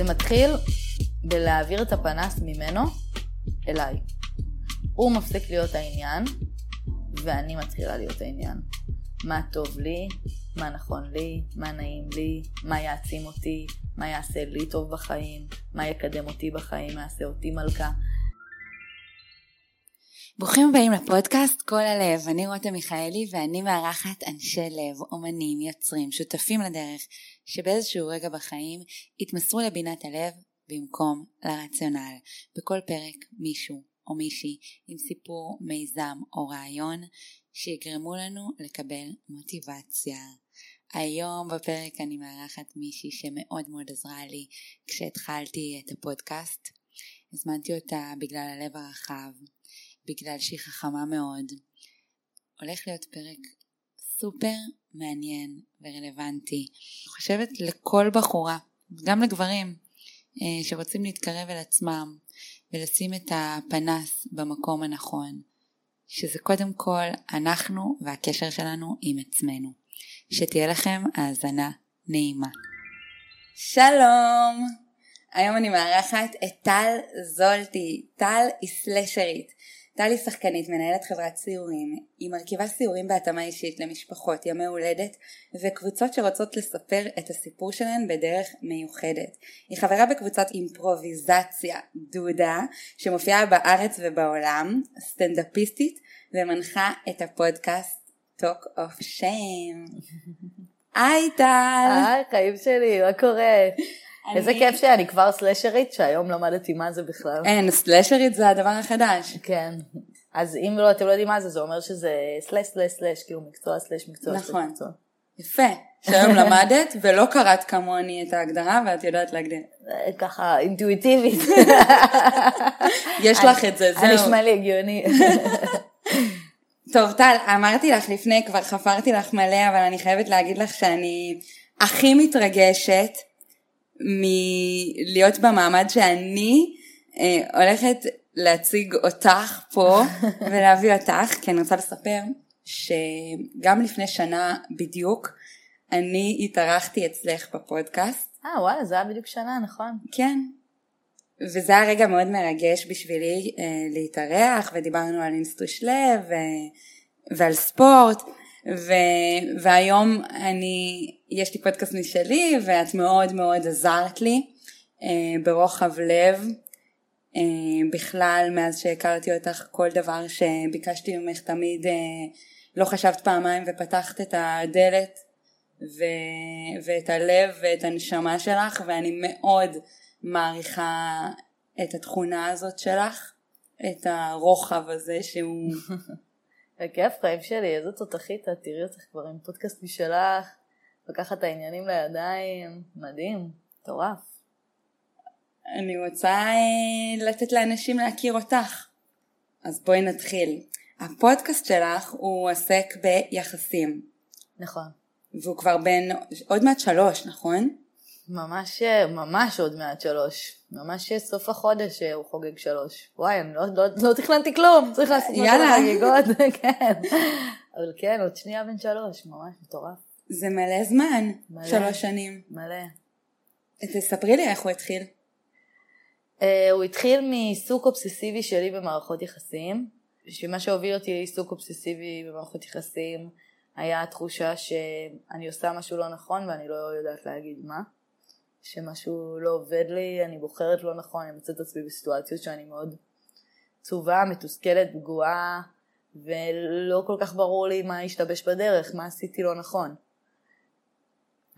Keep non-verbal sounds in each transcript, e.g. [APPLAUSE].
זה מתחיל בלהעביר את הפנס ממנו אליי. הוא מפסיק להיות העניין, ואני מתחילה להיות העניין. מה טוב לי, מה נכון לי, מה נעים לי, מה יעצים אותי, מה יעשה לי טוב בחיים, מה יקדם אותי בחיים, מה יעשה אותי מלכה. ברוכים הבאים לפודקאסט כל הלב, אני רותם מיכאלי ואני מארחת אנשי לב, אומנים, יוצרים, שותפים לדרך, שבאיזשהו רגע בחיים התמסרו לבינת הלב במקום לרציונל. בכל פרק מישהו או מישהי עם סיפור, מיזם או רעיון שיגרמו לנו לקבל מוטיבציה. היום בפרק אני מארחת מישהי שמאוד מאוד עזרה לי כשהתחלתי את הפודקאסט. הזמנתי אותה בגלל הלב הרחב, בגלל שהיא חכמה מאוד. הולך להיות פרק סופר מעניין ורלוונטי. אני חושבת לכל בחורה, גם לגברים, אה, שרוצים להתקרב אל עצמם ולשים את הפנס במקום הנכון, שזה קודם כל אנחנו והקשר שלנו עם עצמנו. שתהיה לכם האזנה נעימה. שלום! היום אני מארחת את טל זולטי. טל היא סלשרית. טלי שחקנית, מנהלת חברת סיורים, היא מרכיבה סיורים בהתאמה אישית למשפחות, ימי הולדת וקבוצות שרוצות לספר את הסיפור שלהן בדרך מיוחדת. היא חברה בקבוצת אימפרוביזציה דודה שמופיעה בארץ ובעולם, סטנדאפיסטית ומנחה את הפודקאסט Talk of Shame. [LAUGHS] היי טל! היי, חיים שלי, מה קורה? איזה כיף שאני כבר סלשרית, שהיום למדתי מה זה בכלל. אין, סלשרית זה הדבר החדש. כן. אז אם לא, אתם לא יודעים מה זה, זה אומר שזה סלש סלש סלש, כאילו מקצוע סלש מקצוע סלש נכון. מקצוע. יפה. שהיום [LAUGHS] למדת ולא קראת כמוני את ההגדרה ואת יודעת להגדיר. אה, ככה אינטואיטיבית. [LAUGHS] יש לך את זה, היה זהו. נשמע לי הגיוני. [LAUGHS] טוב טל, אמרתי לך לפני, כבר חפרתי לך מלא, אבל אני חייבת להגיד לך שאני הכי מתרגשת מלהיות במעמד שאני אה, הולכת להציג אותך פה [LAUGHS] ולהביא אותך, כי אני רוצה לספר שגם לפני שנה בדיוק אני התארחתי אצלך בפודקאסט. אה וואלה, זה היה בדיוק שנה, נכון? כן. וזה היה רגע מאוד מרגש בשבילי אה, להתארח, ודיברנו על אינסטוש לב ו... ועל ספורט, ו... והיום אני, יש לי פודקאסט משלי, ואת מאוד מאוד עזרת לי אה, ברוחב לב. אה, בכלל, מאז שהכרתי אותך, כל דבר שביקשתי ממך תמיד, אה, לא חשבת פעמיים ופתחת את הדלת ו... ואת הלב ואת הנשמה שלך, ואני מאוד מעריכה את התכונה הזאת שלך, את הרוחב הזה שהוא... [LAUGHS] בכיף חיים שלי, איזה תותחית את, תראי אותך כבר עם פודקאסט משלך, לקחת את העניינים לידיים, מדהים, מטורף. אני רוצה אה, לתת לאנשים להכיר אותך. אז בואי נתחיל. הפודקאסט שלך הוא עוסק ביחסים, נכון. והוא כבר בן עוד מעט שלוש, נכון? ממש, ממש עוד מעט שלוש. ממש סוף החודש הוא חוגג שלוש. וואי, אני לא, לא, לא תכננתי כלום, צריך לעשות משהו יאללה. לחגיגות, [LAUGHS] כן. אבל כן, עוד שנייה בן שלוש, ממש מטורף. זה מלא זמן, מלא. שלוש שנים. מלא. תספרי לי איך הוא התחיל. Uh, הוא התחיל מעיסוק אובססיבי שלי במערכות יחסים, שמה שהוביל אותי לעיסוק אובססיבי במערכות יחסים היה התחושה שאני עושה משהו לא נכון ואני לא יודעת להגיד מה, שמשהו לא עובד לי, אני בוחרת לא נכון, אני מוצאת את עצמי בסיטואציות שאני מאוד עצובה, מתוסכלת, פגועה, ולא כל כך ברור לי מה השתבש בדרך, מה עשיתי לא נכון.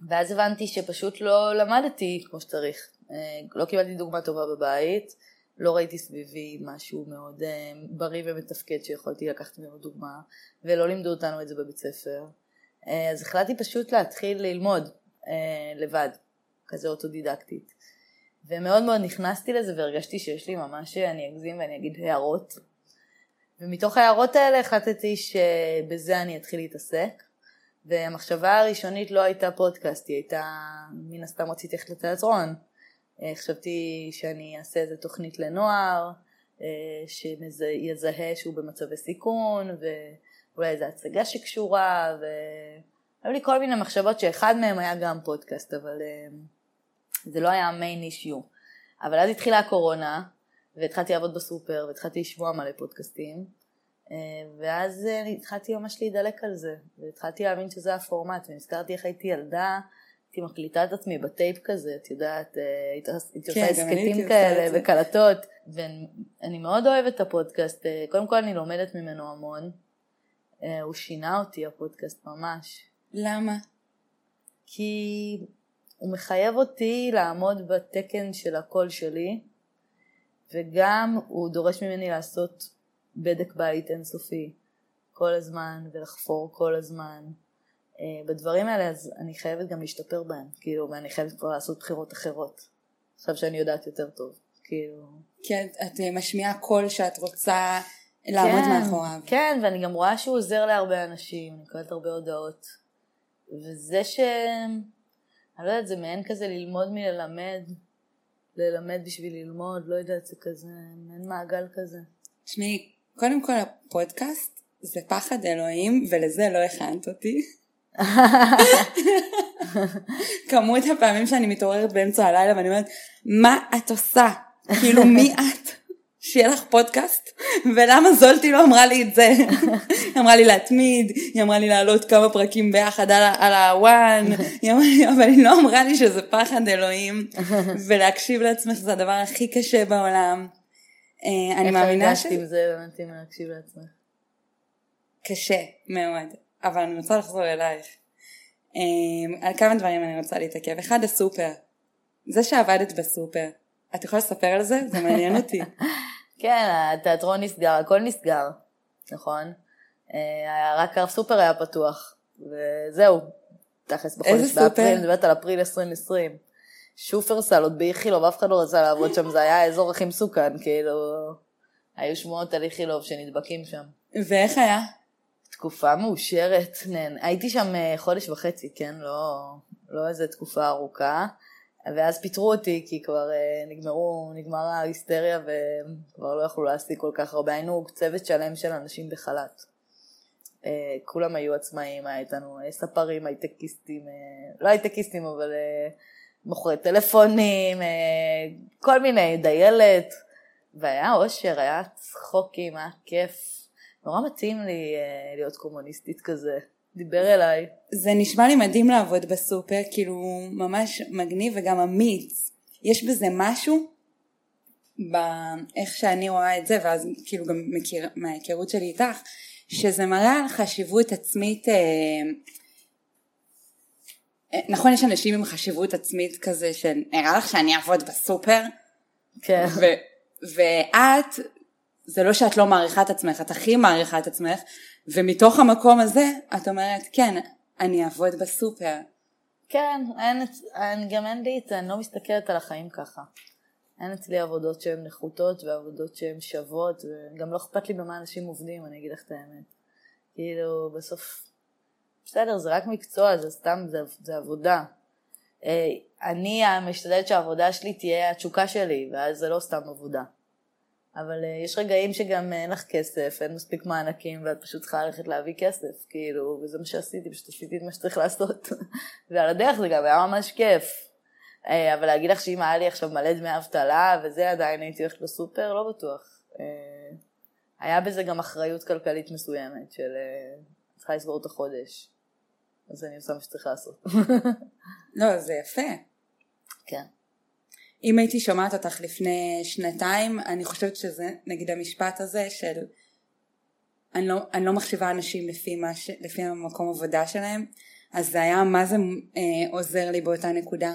ואז הבנתי שפשוט לא למדתי כמו שצריך. אה, לא קיבלתי דוגמה טובה בבית, לא ראיתי סביבי משהו מאוד אה, בריא ומתפקד שיכולתי לקחת ממנו דוגמה, ולא לימדו אותנו את זה בבית ספר. אה, אז החלטתי פשוט להתחיל ללמוד לבד, כזה אוטודידקטית. ומאוד מאוד נכנסתי לזה והרגשתי שיש לי ממש, אני אגזים ואני אגיד הערות. ומתוך ההערות האלה החלטתי שבזה אני אתחיל להתעסק. והמחשבה הראשונית לא הייתה פודקאסט, היא הייתה, מן הסתם רציתי ללכת לתיאטרון. אה, חשבתי שאני אעשה איזה תוכנית לנוער, אה, שיזהה שהוא במצבי סיכון, ואולי איזו הצגה שקשורה, והיו לי כל מיני מחשבות שאחד מהם היה גם פודקאסט, אבל אה, זה לא היה מיין אישיו. אבל אז התחילה הקורונה, והתחלתי לעבוד בסופר, והתחלתי לשמוע מלא פודקאסטים, אה, ואז אה, התחלתי ממש להידלק על זה, והתחלתי להבין שזה הפורמט, ונזכרתי איך הייתי ילדה, הייתי מקליטה את עצמי בטייפ כזה, את יודעת, הייתי עושה כן, הייתי הסכתים עושה כאלה. וקלטות, ואני מאוד אוהבת את הפודקאסט, קודם כל אני לומדת ממנו המון, הוא שינה אותי הפודקאסט ממש, למה? כי הוא מחייב אותי לעמוד בתקן של הקול שלי, וגם הוא דורש ממני לעשות בדק בית אינסופי כל הזמן ולחפור כל הזמן. אה, בדברים האלה אז אני חייבת גם להשתפר בהם, כאילו, ואני חייבת כבר לעשות בחירות אחרות. עכשיו שאני יודעת יותר טוב, כאילו... כן, את אה, משמיעה קול שאת רוצה לעמוד כן, מאחוריו. כן, ואני גם רואה שהוא עוזר להרבה אנשים, אני מקבלת הרבה הודעות. וזה ש... אני לא יודעת, זה מעין כזה ללמוד מללמד, ללמד בשביל ללמוד, לא יודעת, זה כזה, מעין מעגל כזה. תשמעי, קודם כל הפודקאסט זה פחד אלוהים, ולזה לא הכנת אותי. [LAUGHS] כמות הפעמים שאני מתעוררת באמצע הלילה ואני אומרת, מה את עושה? כאילו, מי את? שיהיה לך פודקאסט? ולמה זולטי לא אמרה לי את זה? היא אמרה לי להתמיד, היא אמרה לי להעלות כמה פרקים ביחד על, הוואן, היא אמרה לי, אבל היא לא אמרה לי שזה פחד אלוהים, ולהקשיב לעצמך זה הדבר הכי קשה בעולם. אה, אני מאמינה איך הרגשת עם זה, באמת, אם להקשיב לעצמך? קשה מאוד, אבל אני רוצה לחזור אלייך. Um, על כמה דברים אני רוצה להתעכב. אחד, הסופר. זה שעבדת בסופר, את יכולה לספר על זה? זה מעניין אותי. [LAUGHS] כן, התיאטרון נסגר, הכל נסגר, נכון? אה, רק הסופר היה פתוח, וזהו, תכלס בחודש? באפריל, אני מדברת על אפריל 2020. שופרסל עוד באיכילוב, אף אחד לא רצה לעבוד שם, זה היה האזור הכי מסוכן, כאילו, היו שמועות על איכילוב שנדבקים שם. ואיך היה? תקופה מאושרת, נהן. הייתי שם אה, חודש וחצי, כן? לא, לא איזה תקופה ארוכה. ואז פיטרו אותי, כי כבר אה, נגמרו, נגמר ההיסטריה וכבר לא יכלו להעסיק כל כך הרבה. היינו צוות שלם של אנשים בחל"ת. אה, כולם היו עצמאים, היה איתנו אה, ספרים, הייטקיסטים, לא הייטקיסטים, אבל מוכרי טלפונים, כל מיני, דיילת. והיה אושר, היה צחוקים, היה כיף. נורא מתאים לי להיות קומוניסטית כזה. דיבר אליי. זה נשמע לי מדהים לעבוד בסופר, כאילו ממש מגניב וגם אמיץ. יש בזה משהו באיך שאני רואה את זה, ואז כאילו גם מכיר, מההיכרות שלי איתך, שזה מראה על חשיבות עצמית, אה, אה, נכון יש אנשים עם חשיבות עצמית כזה של נראה לך שאני אעבוד בסופר, כן. ו- ואת, זה לא שאת לא מעריכה את עצמך, את הכי מעריכה את עצמך, ומתוך המקום הזה את אומרת, כן, אני אעבוד בסופר. כן, אין, אין, גם אין לי את זה, אני לא מסתכלת על החיים ככה. אין אצלי עבודות שהן נחותות ועבודות שהן שוות, וגם לא אכפת לי במה אנשים עובדים, אני אגיד לך את האמת. כאילו, בסוף, בסדר, זה רק מקצוע, זה סתם, זה, זה עבודה. אה, אני משתדלת שהעבודה שלי תהיה התשוקה שלי, ואז זה לא סתם עבודה. אבל אה, יש רגעים שגם אין לך כסף, אין מספיק מענקים, ואת פשוט צריכה ללכת להביא כסף, כאילו, וזה מה שעשיתי, פשוט עשיתי את מה שצריך לעשות. [LAUGHS] ועל הדרך זה גם היה ממש כיף. אה, אבל להגיד לך שאם היה לי עכשיו מלא דמי אבטלה, וזה עדיין הייתי הולכת לסופר, לא בטוח. אה, היה בזה גם אחריות כלכלית מסוימת, של צריכה לסגור את החודש. אז אני עושה מה שצריך לעשות. [LAUGHS] לא, זה יפה. כן. אם הייתי שומעת אותך לפני שנתיים, אני חושבת שזה נגיד המשפט הזה של אני לא, אני לא מחשיבה אנשים לפי, מה ש, לפי המקום עבודה שלהם, אז זה היה מה זה אה, עוזר לי באותה נקודה.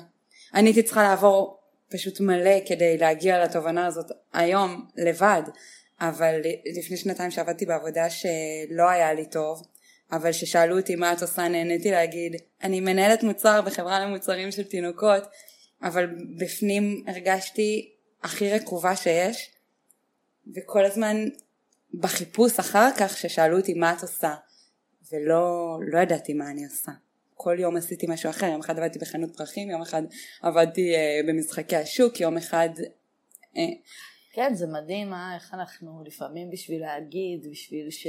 אני הייתי צריכה לעבור פשוט מלא כדי להגיע לתובנה הזאת היום לבד, אבל לפני שנתיים שעבדתי בעבודה שלא היה לי טוב, אבל ששאלו אותי מה את עושה נהניתי להגיד אני מנהלת מוצר בחברה למוצרים של תינוקות אבל בפנים הרגשתי הכי רקובה שיש וכל הזמן בחיפוש אחר כך ששאלו אותי מה את עושה ולא לא ידעתי מה אני עושה. כל יום עשיתי משהו אחר יום אחד עבדתי בחנות פרחים יום אחד עבדתי אה, במשחקי השוק יום אחד אה, כן, זה מדהים, אה, איך אנחנו לפעמים בשביל להגיד, בשביל ש...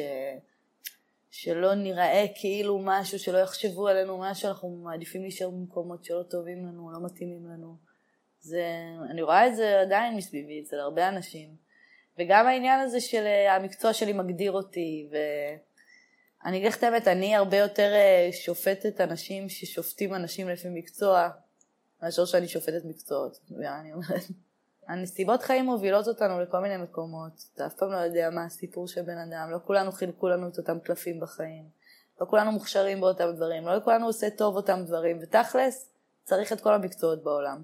שלא נראה כאילו משהו, שלא יחשבו עלינו משהו, אנחנו מעדיפים להישאר במקומות שלא טובים לנו, לא מתאימים לנו. זה, אני רואה את זה עדיין מסביבי אצל הרבה אנשים. וגם העניין הזה של אה, המקצוע שלי מגדיר אותי, ואני אגיד לך את האמת, אני הרבה יותר אה, שופטת אנשים ששופטים אנשים לפי מקצוע, מאשר שאני שופטת מקצועות, ואני אומרת. הנסיבות חיים מובילות אותנו לכל מיני מקומות, אתה אף פעם לא יודע מה הסיפור של בן אדם, לא כולנו חילקו לנו את אותם קלפים בחיים, לא כולנו מוכשרים באותם דברים, לא לכולנו עושה טוב אותם דברים, ותכלס, צריך את כל המקצועות בעולם.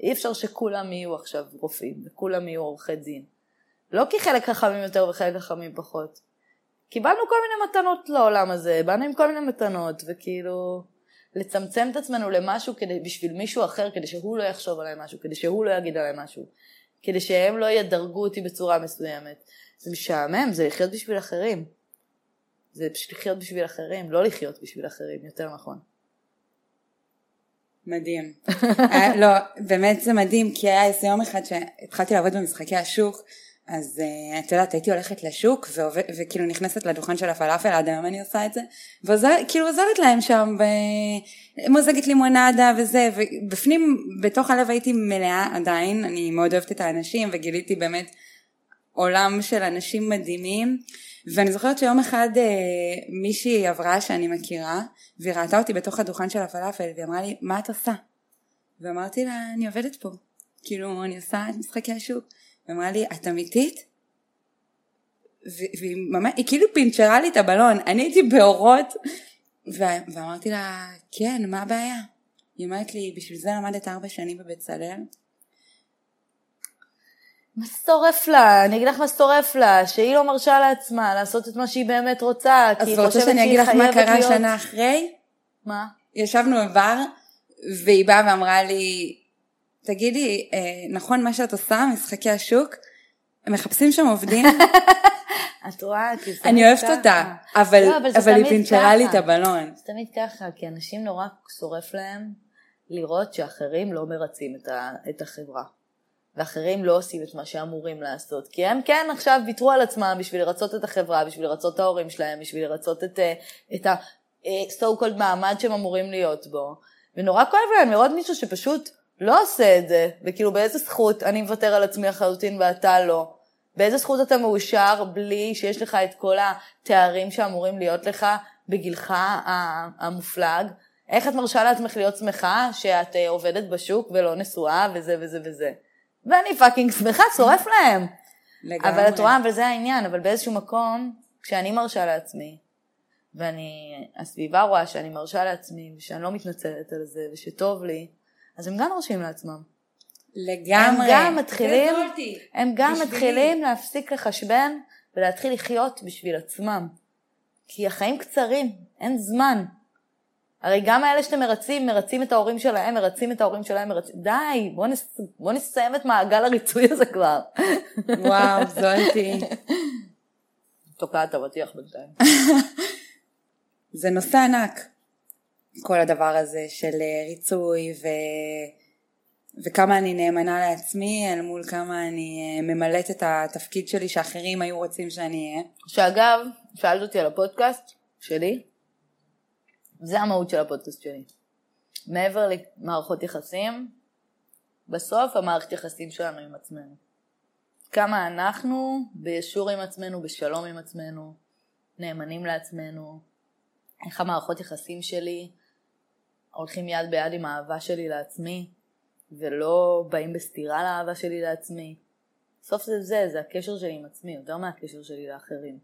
אי אפשר שכולם יהיו עכשיו רופאים, וכולם יהיו עורכי דין. לא כי חלק חכמים יותר וחלק חכמים פחות. קיבלנו כל מיני מתנות לעולם הזה, באנו עם כל מיני מתנות, וכאילו... לצמצם את עצמנו למשהו כדי, בשביל מישהו אחר, כדי שהוא לא יחשוב עליי משהו, כדי שהוא לא יגיד עליי משהו, כדי שהם לא ידרגו אותי בצורה מסוימת. זה משעמם, זה לחיות בשביל אחרים. זה פשוט לחיות בשביל אחרים, לא לחיות בשביל אחרים, יותר נכון. מדהים. אה, לא, באמת זה מדהים, כי היה איזה יום אחד שהתחלתי לעבוד במשחקי השוק, אז uh, את יודעת הייתי הולכת לשוק ועובד, וכאילו נכנסת לדוכן של הפלאפל עד היום אני עושה את זה וכאילו עוזרת להם שם במוזגת לימונדה וזה ובפנים בתוך הלב הייתי מלאה עדיין אני מאוד אוהבת את האנשים וגיליתי באמת עולם של אנשים מדהימים ואני זוכרת שיום אחד uh, מישהי עברה שאני מכירה והיא ראתה אותי בתוך הדוכן של הפלאפל והיא אמרה לי מה את עושה? ואמרתי לה אני עובדת פה. כאילו אני עושה את משחקי השוק ואמרה לי, את אמיתית? והיא ממש, היא כאילו פינצ'רה לי את הבלון, אני הייתי באורות, ואמרתי לה, כן, מה הבעיה? היא אומרת לי, בשביל זה למדת ארבע שנים בבצלאל? מה שורף לה? אני אגיד לך מה שורף לה, שהיא לא מרשה לעצמה לעשות את מה שהיא באמת רוצה, כי היא חושבת שהיא חייבת להיות... אז רוצה שאני אגיד לך מה קרה שנה אחרי? מה? ישבנו בבר, והיא באה ואמרה לי, תגידי, אה, נכון מה שאת עושה, משחקי השוק? הם מחפשים שם עובדים? [LAUGHS] את רואה, כי זה אני אוהבת אותה, אבל, לא, אבל, אבל היא פינצ'רה לי את הבלון. זה תמיד ככה, כי אנשים נורא שורף להם לראות שאחרים לא מרצים את, ה, את החברה. ואחרים לא עושים את מה שאמורים לעשות. כי הם כן עכשיו ויתרו על עצמם בשביל לרצות את החברה, בשביל לרצות את ההורים שלהם, בשביל לרצות את, אה, את ה-so called מעמד שהם אמורים להיות בו. ונורא כואב להם לראות מישהו שפשוט לא עושה את זה, וכאילו באיזה זכות אני מוותר על עצמי לחלוטין ואתה לא? באיזה זכות אתה מאושר בלי שיש לך את כל התארים שאמורים להיות לך בגילך המופלג? איך את מרשה לעצמך להיות שמחה שאת אה, עובדת בשוק ולא נשואה וזה וזה וזה? ואני פאקינג שמחה, שורף להם. לגמרי. אבל את רואה, אבל זה העניין, אבל באיזשהו מקום, כשאני מרשה לעצמי, ואני, הסביבה רואה שאני מרשה לעצמי, ושאני לא מתנצלת על זה, ושטוב לי, אז הם גם מרשים לעצמם. לגמרי. הם גם מתחילים, הם גם בשבילי. מתחילים להפסיק לחשבן ולהתחיל לחיות בשביל עצמם. כי החיים קצרים, אין זמן. הרי גם האלה שאתם מרצים, מרצים את ההורים שלהם, מרצים את ההורים שלהם, מרצים... די, בואו נס... בוא נסיים את מעגל הריצוי הזה כבר. וואו, זולתי. [LAUGHS] תוקעת אבטיח בינתיים. זה נושא ענק. כל הדבר הזה של אה, ריצוי ו... וכמה אני נאמנה לעצמי אל מול כמה אני אה, ממלאת את התפקיד שלי שאחרים היו רוצים שאני אהיה. שאגב, שאלת אותי על הפודקאסט שלי, זה המהות של הפודקאסט שלי. מעבר למערכות יחסים, בסוף המערכת יחסים שלנו עם עצמנו. כמה אנחנו בישור עם עצמנו, בשלום עם עצמנו, נאמנים לעצמנו, איך המערכות יחסים שלי הולכים יד ביד עם האהבה שלי לעצמי, ולא באים בסתירה לאהבה שלי לעצמי. סוף זה זה, זה הקשר שלי עם עצמי, יותר מהקשר שלי לאחרים.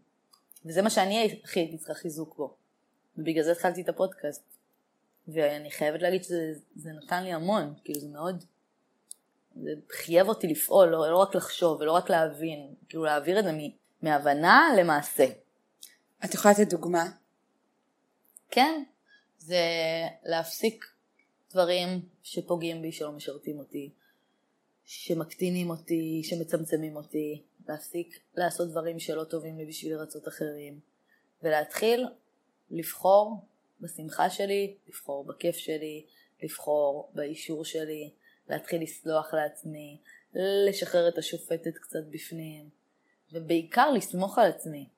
וזה מה שאני הכי הייתי צריכה חיזוק בו. ובגלל זה התחלתי את הפודקאסט. ואני חייבת להגיד שזה נתן לי המון, כאילו זה מאוד, זה חייב אותי לפעול, לא, לא רק לחשוב ולא רק להבין, כאילו להעביר את זה מהבנה למעשה. את יכולה לתת דוגמה? כן, זה להפסיק דברים שפוגעים בי, שלא משרתים אותי, שמקטינים אותי, שמצמצמים אותי, להפסיק לעשות דברים שלא טובים לי בשביל לרצות אחרים, ולהתחיל לבחור בשמחה שלי, לבחור בכיף שלי, לבחור באישור שלי, להתחיל לסלוח לעצמי, לשחרר את השופטת קצת בפנים, ובעיקר לסמוך על עצמי,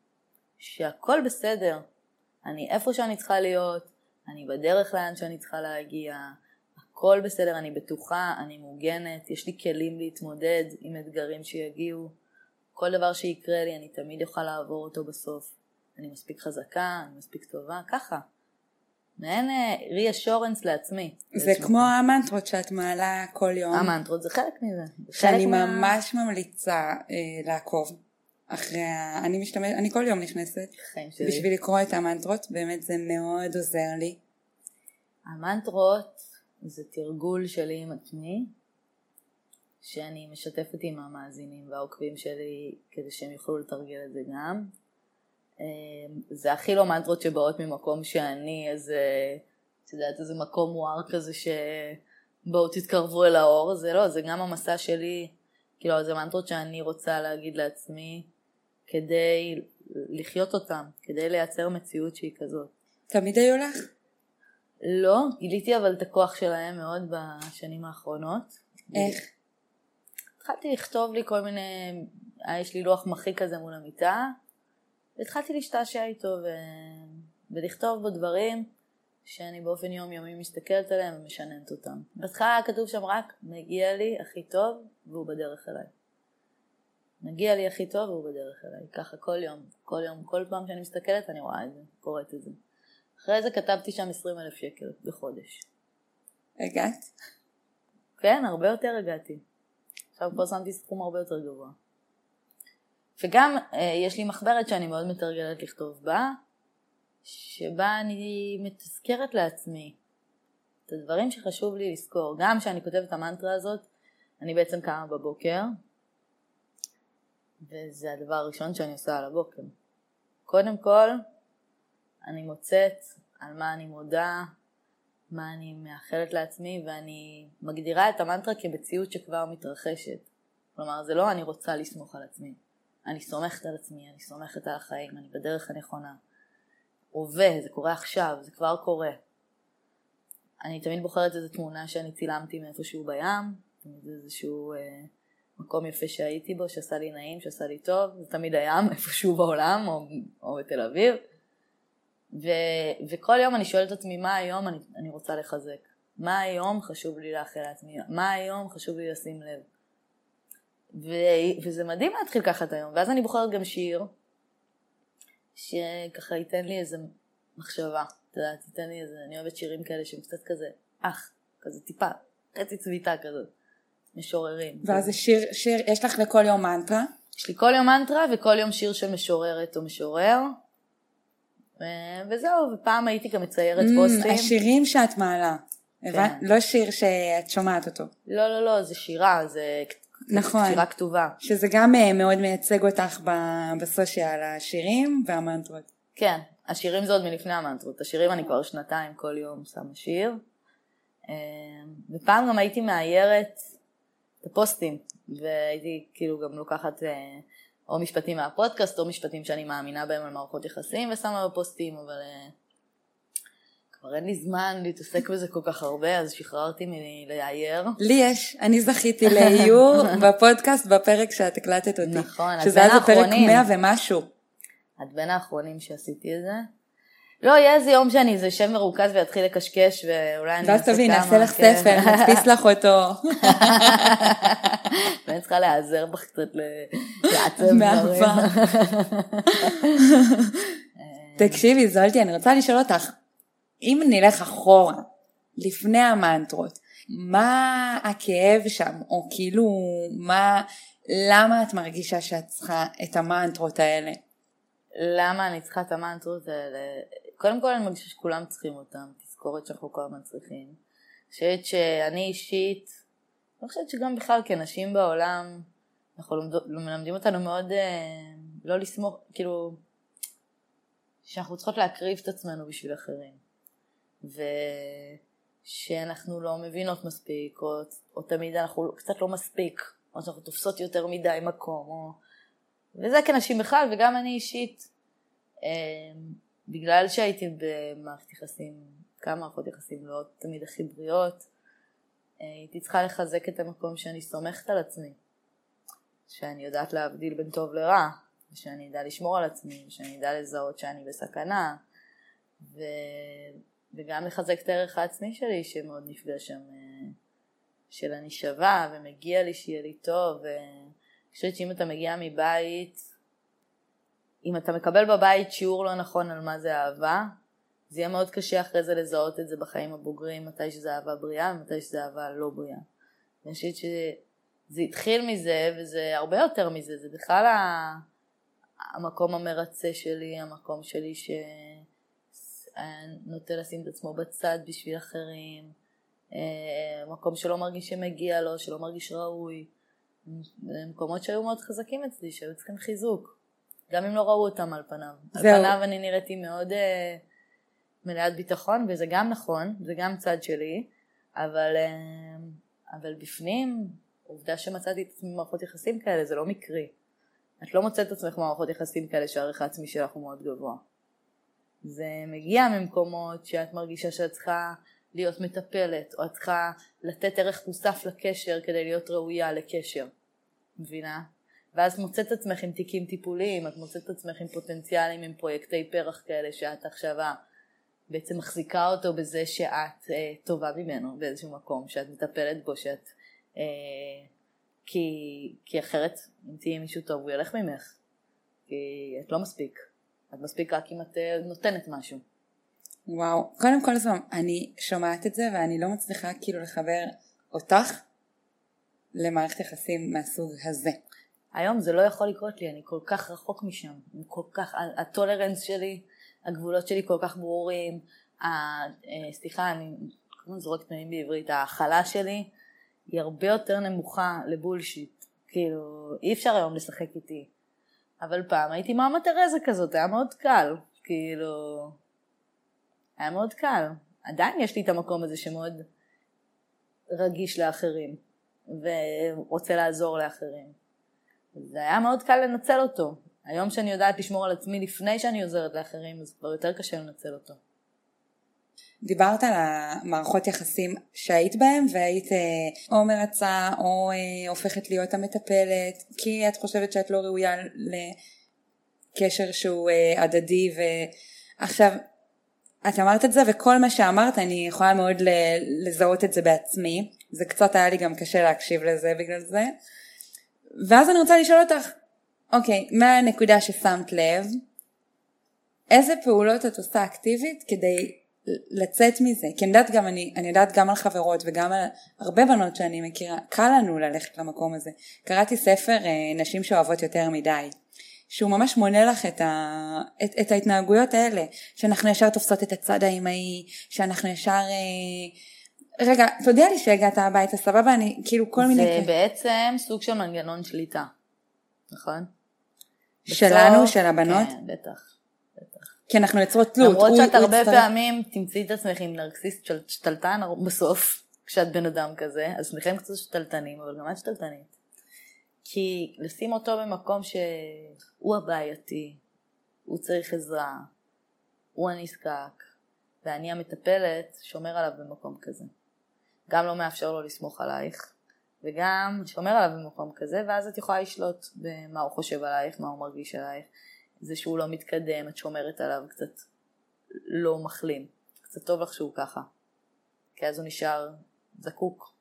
שהכל בסדר, אני איפה שאני צריכה להיות, אני בדרך לאן שאני צריכה להגיע, הכל בסדר, אני בטוחה, אני מוגנת, יש לי כלים להתמודד עם אתגרים שיגיעו. כל דבר שיקרה לי, אני תמיד אוכל לעבור אותו בסוף. אני מספיק חזקה, אני מספיק טובה, ככה. מעין ריאשורנס לעצמי. זה כמו המנטרות שאת מעלה כל יום. המנטרות זה חלק מזה. שאני ממש. ממליצה אה, לעקוב אחרי ה... אני משתמש, אני כל יום נכנסת בשביל לקרוא את המנטרות, באמת זה מאוד עוזר לי. המנטרות זה תרגול שלי עם עצמי, שאני משתפת עם המאזינים והעוקבים שלי כדי שהם יוכלו לתרגל את זה גם. אמ, זה הכי לא מנטרות שבאות ממקום שאני איזה, את יודעת, איזה מקום מואר כזה שבואו תתקרבו אל האור, זה לא, זה גם המסע שלי, כאילו זה מנטרות שאני רוצה להגיד לעצמי כדי לחיות אותם, כדי לייצר מציאות שהיא כזאת. תמיד היו לך? לא, גיליתי אבל את הכוח שלהם מאוד בשנים האחרונות. איך? התחלתי לכתוב לי כל מיני, אה, יש לי לוח מחיק כזה מול המיטה, והתחלתי להשתעשע איתו ו... ולכתוב בו דברים שאני באופן יומיומי מסתכלת עליהם ומשננת אותם. בהתחלה היה כתוב שם רק, מגיע לי הכי טוב והוא בדרך אליי. מגיע לי הכי טוב והוא בדרך אליי. ככה כל יום, כל יום, כל פעם שאני מסתכלת אני רואה את זה, קוראת את זה. אחרי זה כתבתי שם 20 אלף שקל בחודש. הגעת? כן, הרבה יותר הגעתי. עכשיו כבר שמתי סכום הרבה יותר גבוה. וגם אה, יש לי מחברת שאני מאוד מתרגלת לכתוב בה, שבה אני מתזכרת לעצמי את הדברים שחשוב לי לזכור. גם כשאני כותבת את המנטרה הזאת, אני בעצם קמה בבוקר, וזה הדבר הראשון שאני עושה על הבוקר. קודם כל, אני מוצאת על מה אני מודה, מה אני מאחלת לעצמי, ואני מגדירה את המנטרה כמציאות שכבר מתרחשת. כלומר, זה לא אני רוצה לסמוך על עצמי. אני סומכת על עצמי, אני סומכת על החיים, אני בדרך הנכונה. הווה, זה קורה עכשיו, זה כבר קורה. אני תמיד בוחרת איזו תמונה שאני צילמתי מאיפשהו בים, תמיד איזשהו אה, מקום יפה שהייתי בו, שעשה לי נעים, שעשה לי טוב, זה תמיד הים, [LAUGHS] איפשהו בעולם או, או בתל אביב. ו, וכל יום אני שואלת את עצמי מה היום אני, אני רוצה לחזק, מה היום חשוב לי לאחל לעצמי, מה היום חשוב לי לשים לב. ו, וזה מדהים להתחיל ככה את היום, ואז אני בוחרת גם שיר שככה ייתן לי איזה מחשבה, אתה יודע, תיתן לי איזה, אני אוהבת שירים כאלה שהם קצת כזה, אח, כזה טיפה, חצי צביתה כזאת, משוררים. ואז זה שיר, שיר, יש לך לכל יום מנטרה? יש לי כל יום מנטרה וכל יום שיר של משוררת או משורר. וזהו, ופעם הייתי גם מציירת mm, פוסטים. השירים שאת מעלה, כן. לא שיר שאת שומעת אותו. לא, לא, לא, זה שירה, זה נכון, שירה כתובה. שזה גם אה, מאוד מייצג אותך בסושיאל, השירים והמנטרות. כן, השירים זה עוד מלפני המנטרות, השירים אני כבר שנתיים כל יום שמה שיר. אה, ופעם גם הייתי מאיירת את הפוסטים, והייתי כאילו גם לוקחת אה, או משפטים מהפודקאסט, או משפטים שאני מאמינה בהם על מערכות יחסים ושמה בפוסטים, אבל uh, כבר אין לי זמן להתעסק בזה כל כך הרבה, אז שחררתי מלאייר. לי יש, אני זכיתי לאיור [LAUGHS] בפודקאסט בפרק שאת הקלטת אותי. נכון, את בין האחרונים. שזה היה בפרק 100 ומשהו. את בין האחרונים שעשיתי את זה. לא, יהיה איזה יום שאני איזה שם מרוכז ואתחיל לקשקש ואולי אני אעשה כמה. ואז תבין, נעשה לך כן. ספר, [LAUGHS] נדפיס לך אותו. [LAUGHS] ואני צריכה להיעזר בך קצת לעצב [LAUGHS] דברים. תקשיבי, זולטי, אני רוצה לשאול אותך, אם נלך אחורה, לפני המנטרות, מה הכאב שם, או כאילו, מה, למה את מרגישה שאת צריכה את המנטרות האלה? למה אני צריכה את המנטרות האלה? קודם כל אני מרגישה שכולם צריכים אותם, תזכורת שאנחנו כל הזמן צריכים. אני חושבת שאני אישית, אני חושבת שגם בכלל כנשים בעולם, אנחנו מלמדים אותנו מאוד אה, לא לסמוך, כאילו, שאנחנו צריכות להקריב את עצמנו בשביל אחרים. ושאנחנו לא מבינות מספיק, או, או תמיד אנחנו קצת לא מספיק, או שאנחנו תופסות יותר מדי מקום, או... וזה כנשים בכלל, וגם אני אישית. אה, בגלל שהייתי במערכת יחסים, כמה מערכות יחסים לא תמיד הכי בריאות, הייתי צריכה לחזק את המקום שאני סומכת על עצמי, שאני יודעת להבדיל בין טוב לרע, ושאני אדע לשמור על עצמי, ושאני אדע לזהות שאני בסכנה, ו... וגם לחזק את הערך העצמי שלי שמאוד נפגע שם אה, של אני שווה ומגיע לי שיהיה לי טוב ואני חושבת שאם אתה מגיע מבית, אם אתה מקבל בבית שיעור לא נכון על מה זה אהבה, זה יהיה מאוד קשה אחרי זה לזהות את זה בחיים הבוגרים, מתי שזה אהבה בריאה ומתי שזה אהבה לא בריאה. אני חושבת שזה התחיל מזה וזה הרבה יותר מזה, זה בכלל המקום המרצה שלי, המקום שלי שנוטה לשים את עצמו בצד בשביל אחרים, אה, מקום שלא מרגיש שמגיע לו, שלא מרגיש ראוי. מקומות שהיו מאוד חזקים אצלי, שהיו צריכים חיזוק, גם אם לא ראו אותם על פניו. זהו. על פניו אני נראיתי מאוד uh, מלאת ביטחון, וזה גם נכון, זה גם צד שלי, אבל, uh, אבל בפנים, עובדה שמצאתי את עצמי במערכות יחסים כאלה, זה לא מקרי. את לא מוצאת את עצמך במערכות יחסים כאלה שהערך העצמי שלך הוא מאוד גבוה. זה מגיע ממקומות שאת מרגישה שאת צריכה להיות מטפלת, או את צריכה לתת ערך מוסף לקשר כדי להיות ראויה לקשר. מבינה? ואז מוצאת עצמך עם תיקים טיפוליים, את מוצאת עצמך עם פוטנציאלים, עם פרויקטי פרח כאלה שאת עכשיו בעצם מחזיקה אותו בזה שאת אה, טובה ממנו באיזשהו מקום, שאת מטפלת בו, שאת... אה, כי, כי אחרת אם תהיי מישהו טוב הוא ילך ממך, כי את לא מספיק, את מספיק רק אם את אה, נותנת משהו. וואו, קודם כל זו, אני שומעת את זה ואני לא מצליחה כאילו לחבר אותך למערכת יחסים מהסוג הזה. היום זה לא יכול לקרות לי, אני כל כך רחוק משם, כל כך, הטולרנס שלי, הגבולות שלי כל כך ברורים, ה, אה, סליחה, אני זורקת מילים בעברית, ההכלה שלי היא הרבה יותר נמוכה לבולשיט, כאילו אי אפשר היום לשחק איתי, אבל פעם הייתי מאמה תרזה כזאת, היה מאוד קל, כאילו, היה מאוד קל, עדיין יש לי את המקום הזה שמאוד רגיש לאחרים, ורוצה לעזור לאחרים. זה היה מאוד קל לנצל אותו. היום שאני יודעת לשמור על עצמי לפני שאני עוזרת לאחרים, אז כבר יותר קשה לנצל אותו. דיברת על המערכות יחסים שהיית בהם והיית אה, או מרצה או אה, הופכת להיות המטפלת כי את חושבת שאת לא ראויה לקשר שהוא אה, הדדי ועכשיו את אמרת את זה וכל מה שאמרת אני יכולה מאוד לזהות את זה בעצמי זה קצת היה לי גם קשה להקשיב לזה בגלל זה ואז אני רוצה לשאול אותך, אוקיי, מהנקודה ששמת לב, איזה פעולות את עושה אקטיבית כדי לצאת מזה? כי אני יודעת גם, אני, אני יודעת גם על חברות וגם על הרבה בנות שאני מכירה, קל לנו ללכת למקום הזה. קראתי ספר אה, נשים שאוהבות יותר מדי. שהוא ממש מונה לך את, ה, את, את ההתנהגויות האלה, שאנחנו ישר תופסות את הצד האמהי, שאנחנו ישר אה, רגע, תודיע לי שהגעת הביתה, סבבה? אני, כאילו, כל מיני... זה בעצם סוג של מנגנון שליטה, נכון? שלנו, בסוף, של הבנות? כן, בטח, בטח. כי אנחנו יוצרות תלות. למרות שאת הרבה יצטר... פעמים תמצאי את עצמך עם נרקסיסט של שתלטן בסוף, [LAUGHS] כשאת בן אדם כזה, אז שניכם קצת שתלטנים, אבל גם את שתלטנית. כי לשים אותו במקום שהוא הבעייתי, הוא צריך עזרה, הוא הנזקק, ואני המטפלת, שומר עליו במקום כזה. גם לא מאפשר לו לסמוך עלייך, וגם שומר עליו במקום כזה, ואז את יכולה לשלוט במה הוא חושב עלייך, מה הוא מרגיש עלייך. זה שהוא לא מתקדם, את שומרת עליו קצת לא מחלים. קצת טוב לך שהוא ככה. כי אז הוא נשאר זקוק.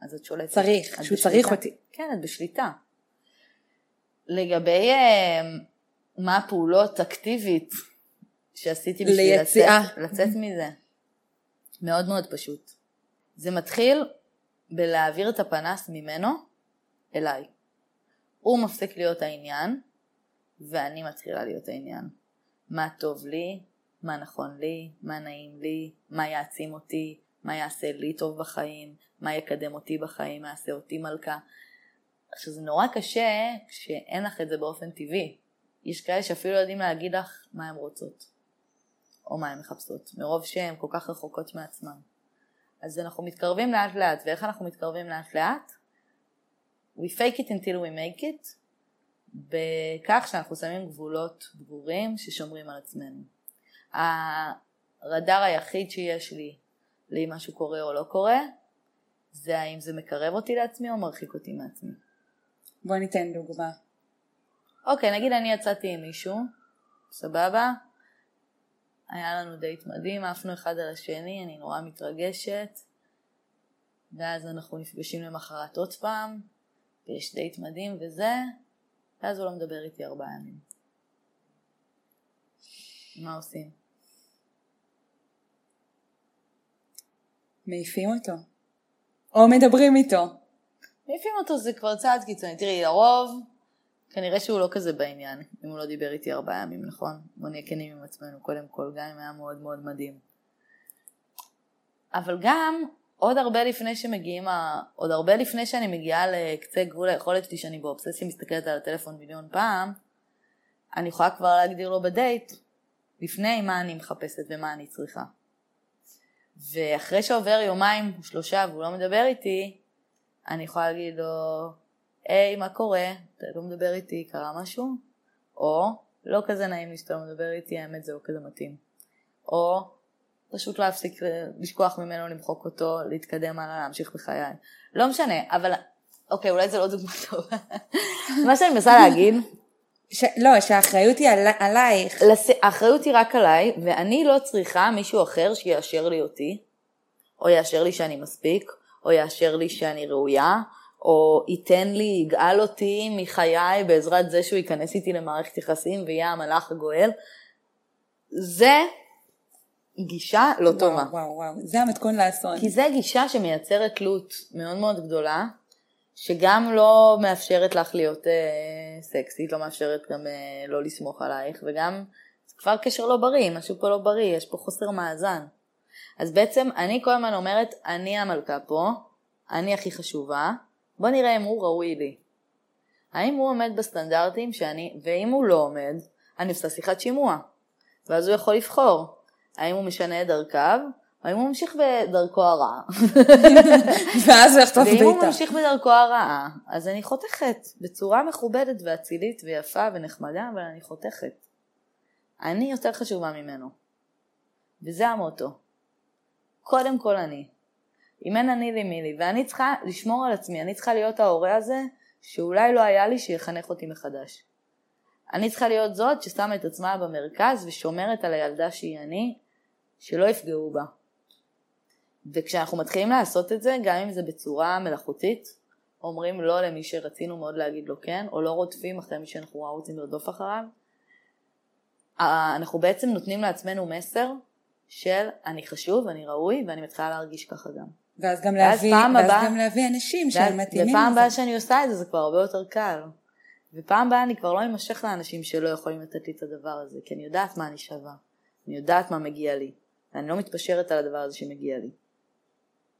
אז את שולטת. צריך, את שהוא בשליטה. צריך אותי. כן, את בשליטה. לגבי uh, מה הפעולות אקטיבית שעשיתי בשביל ליציאה. לצאת, לצאת מזה, מאוד מאוד פשוט. זה מתחיל בלהעביר את הפנס ממנו אליי. הוא מפסיק להיות העניין, ואני מתחילה להיות העניין. מה טוב לי, מה נכון לי, מה נעים לי, מה יעצים אותי, מה יעשה לי טוב בחיים, מה יקדם אותי בחיים, מה יעשה אותי מלכה. עכשיו זה נורא קשה כשאין לך את זה באופן טבעי. יש כאלה שאפילו יודעים להגיד לך מה הן רוצות, או מה הן מחפשות, מרוב שהן כל כך רחוקות מעצמן. אז אנחנו מתקרבים לאט לאט, ואיך אנחנו מתקרבים לאט לאט? We fake it until we make it, בכך שאנחנו שמים גבולות ברורים ששומרים על עצמנו. הרדאר היחיד שיש לי לאם משהו קורה או לא קורה, זה האם זה מקרב אותי לעצמי או מרחיק אותי מעצמי. בוא ניתן דוגמה. אוקיי, נגיד אני יצאתי עם מישהו, סבבה? היה לנו דייט מדהים, עפנו אחד על השני, אני נורא מתרגשת. ואז אנחנו נפגשים למחרת עוד פעם, ויש דייט מדהים וזה, ואז הוא לא מדבר איתי ארבעה ימים. מה עושים? מעיפים אותו. או מדברים איתו. מעיפים אותו זה כבר צעד קיצוני. תראי, לרוב, כנראה שהוא לא כזה בעניין, אם הוא לא דיבר איתי ארבעה ימים, נכון? בוא נהיה כנים עם עצמנו קודם כל, גם אם היה מאוד מאוד מדהים. אבל גם, עוד הרבה לפני שמגיעים. עוד הרבה לפני שאני מגיעה לקצה גבול היכולת שלי שאני באובססיה מסתכלת על הטלפון מיליון פעם, אני יכולה כבר להגדיר לו בדייט, לפני מה אני מחפשת ומה אני צריכה. ואחרי שעובר יומיים, שלושה, והוא לא מדבר איתי, אני יכולה להגיד לו, היי, מה קורה? אתה לא מדבר איתי, קרה משהו? או, לא כזה נעים לי שאתה לא מדבר איתי, האמת זה לא כזה מתאים. או, פשוט להפסיק לשכוח ממנו, למחוק אותו, להתקדם הלאה, להמשיך בחיי. לא משנה, אבל, אוקיי, אולי זה לא דוגמא טובה. מה שאני מנסה להגיד, ש... לא, שהאחריות היא על... עלייך. לס... האחריות היא רק עליי, ואני לא צריכה מישהו אחר שיאשר לי אותי, או יאשר לי שאני מספיק, או יאשר לי שאני ראויה, או ייתן לי, יגאל אותי מחיי בעזרת זה שהוא ייכנס איתי למערכת יחסים ויהיה המלאך הגואל. זה גישה לא וואו, טובה. וואו, וואו, זה המתכון לאסון. כי זה גישה שמייצרת תלות מאוד מאוד גדולה, שגם לא מאפשרת לך להיות אה, סקסית, לא מאפשרת גם אה, לא לסמוך עלייך, וגם זה כבר קשר לא בריא, משהו פה לא בריא, יש פה חוסר מאזן. אז בעצם אני כל הזמן אומרת, אני המלכה פה, אני הכי חשובה, בוא נראה אם הוא ראוי לי. האם הוא עומד בסטנדרטים שאני, ואם הוא לא עומד, אני עושה שיחת שימוע. ואז הוא יכול לבחור, האם הוא משנה את דרכיו, או האם הוא ממשיך בדרכו הרעה. [LAUGHS] ואז הוא יחטוף ואם הוא בעיטה. ממשיך בדרכו הרעה, אז אני חותכת בצורה מכובדת ואצילית ויפה ונחמדה, אבל אני חותכת. אני יותר חשובה ממנו. וזה המוטו. קודם כל אני. אם אין אני לי מי לי, ואני צריכה לשמור על עצמי, אני צריכה להיות ההורה הזה שאולי לא היה לי שיחנך אותי מחדש. אני צריכה להיות זאת ששמה את עצמה במרכז ושומרת על הילדה שהיא אני, שלא יפגעו בה. וכשאנחנו מתחילים לעשות את זה, גם אם זה בצורה מלאכותית, אומרים לא למי שרצינו מאוד להגיד לו כן, או לא רודפים אחרי מי שאנחנו רוצים לרדוף אחריו, אה, אנחנו בעצם נותנים לעצמנו מסר של אני חשוב, אני ראוי, ואני מתחילה להרגיש ככה גם. ואז גם ואז להביא, פעם ואז הבאה- גם להביא אנשים ואז- שהם מתאימים ופעם הבאה. שאני עושה את זה, זה כבר הרבה יותר קל. ופעם הבאה אני כבר לא אמשך לאנשים שלא יכולים לתת לי את הדבר הזה, כי אני יודעת מה אני שווה. אני יודעת מה מגיע לי. ואני לא מתפשרת על הדבר הזה שמגיע לי.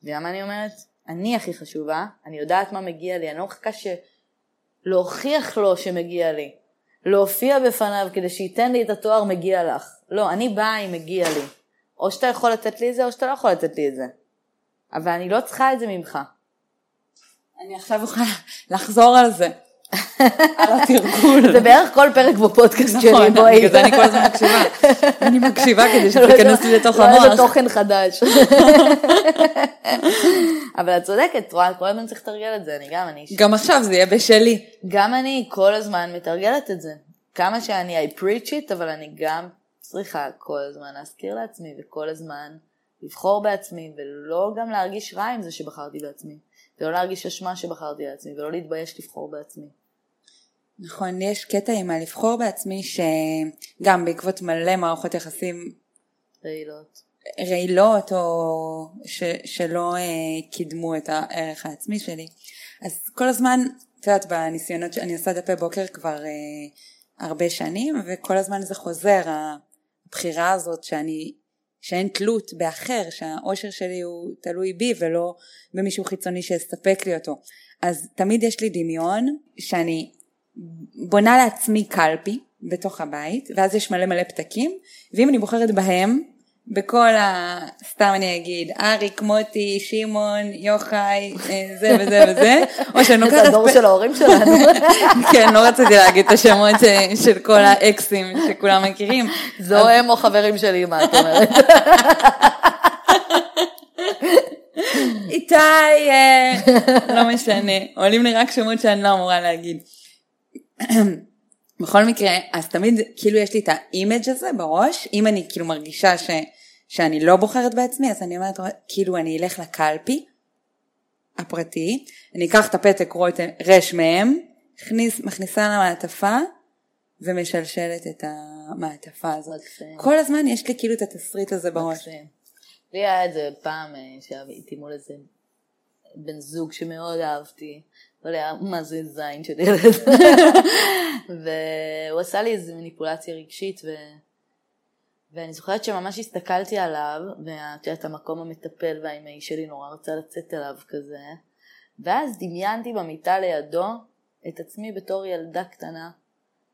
ולמה אני אומרת? אני הכי חשובה, אני יודעת מה מגיע לי, אני לא מחכה ש... להוכיח לו שמגיע לי. להופיע בפניו כדי שייתן לי את התואר מגיע לך. לא, אני באה אם מגיע לי. או שאתה יכול לתת לי את זה, או שאתה לא יכול לתת לי את זה. אבל אני לא צריכה את זה ממך. אני עכשיו אוכל לחזור על זה. על התרגול. זה בערך כל פרק בפודקאסט שלי, נכון, בואי. בגלל זה אני כל הזמן מקשיבה. אני מקשיבה כדי שזה לא ייכנס לי לתוך לא איזה המוח. תוכן חדש. אבל את צודקת, את רואה, כל הזמן צריך לתרגל את זה, אני גם, אני, גם עכשיו זה יהיה בשלי. גם אני כל הזמן מתרגלת את זה. כמה שאני I preach it, אבל אני גם צריכה כל הזמן להזכיר לעצמי, וכל הזמן לבחור בעצמי, ולא גם להרגיש רע עם זה שבחרתי בעצמי. ולא להרגיש אשמה שבחרתי בעצמי, ולא להתבייש לבחור בעצמי. נכון, יש קטע עם הלבחור בעצמי שגם בעקבות מלא מערכות יחסים רעילות. רעילות או ש, שלא אה, קידמו את הערך העצמי שלי. אז כל הזמן, את יודעת, בניסיונות שאני עושה דפי בוקר כבר אה, הרבה שנים, וכל הזמן זה חוזר, הבחירה הזאת שאני, שאין תלות באחר, שהאושר שלי הוא תלוי בי ולא במישהו חיצוני שיספק לי אותו. אז תמיד יש לי דמיון שאני בונה לעצמי קלפי בתוך הבית, ואז יש מלא מלא פתקים, ואם אני בוחרת בהם, בכל ה... סתם אני אגיד, אריק, מוטי, שמעון, יוחאי, אה, זה וזה וזה, או שאני זה לוקחת... הדור פ- של ההורים שלנו. [LAUGHS] כן, לא רציתי להגיד את השמות ש- של כל האקסים שכולם מכירים. זו הם או חברים שלי, מה את אומרת? [LAUGHS] איתי, אה, לא משנה, עולים לי רק שמות שאני לא אמורה להגיד. [CLEARS THROAT] בכל מקרה, אז תמיד כאילו יש לי את ה image הזה בראש, אם אני כאילו מרגישה ש, שאני לא בוחרת בעצמי, אז אני אומרת, כאילו אני אלך לקלפי, הפרטי, אני אקח את הפתק רש מהם, מכניס, מכניסה למעטפה ומשלשלת את המעטפה הזאת. מקסים. כל הזמן יש לי כאילו את התסריט הזה בראש. מקסים. לי היה את זה פעם אה, שהייתי מול איזה בן זוג שמאוד אהבתי, אבל היה מה זה זין של ילד. [LAUGHS] והוא עשה לי איזו מניפולציה רגשית, ו... ואני זוכרת שממש הסתכלתי עליו, ואת יודעת, המקום המטפל והאימהי שלי נורא רצה לצאת אליו כזה, ואז דמיינתי במיטה לידו את עצמי בתור ילדה קטנה,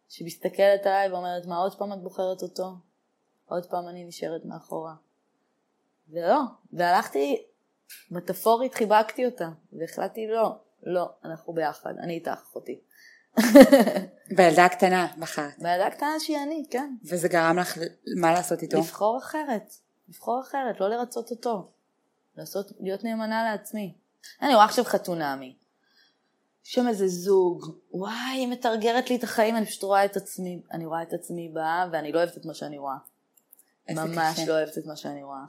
שמסתכלת עליי ואומרת, מה עוד פעם את בוחרת אותו? עוד פעם אני נשארת מאחורה. ולא, והלכתי, מטאפורית חיבקתי אותה, והחלטתי לא, לא, אנחנו ביחד, אני איתך אחותי. [LAUGHS] בילדה הקטנה בחרת. בילדה קטנה שהיא אני, כן. וזה גרם לך מה לעשות איתו? לבחור אחרת, לבחור אחרת, לא לרצות אותו. לעשות, להיות נאמנה לעצמי. אני רואה עכשיו חתונמי. שם איזה זוג, וואי, היא מתרגרת לי את החיים, אני פשוט רואה את עצמי, אני רואה את עצמי בה, ואני לא אוהבת את מה שאני רואה. ממש קשה. לא אוהבת את מה שאני רואה.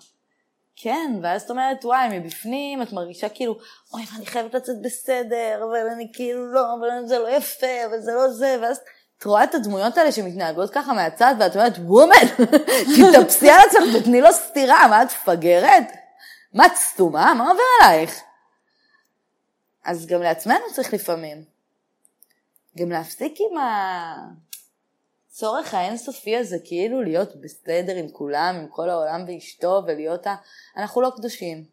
כן, ואז את אומרת, וואי, מבפנים את מרגישה כאילו, אוי, אני חייבת לצאת בסדר, אבל אני כאילו לא, אבל זה לא יפה, אבל זה לא זה, ואז את רואה את הדמויות האלה שמתנהגות ככה מהצד, ואת אומרת, וומן, [LAUGHS] תתאפסי על עצמך, תתני לו סטירה, מה את מפגרת? מה את סתומה? מה עובר עלייך? אז גם לעצמנו צריך לפעמים. גם להפסיק עם הצורך האינסופי הזה, כאילו להיות בסדר עם כולם, עם כל העולם ואשתו, ולהיות ה... אנחנו לא קדושים.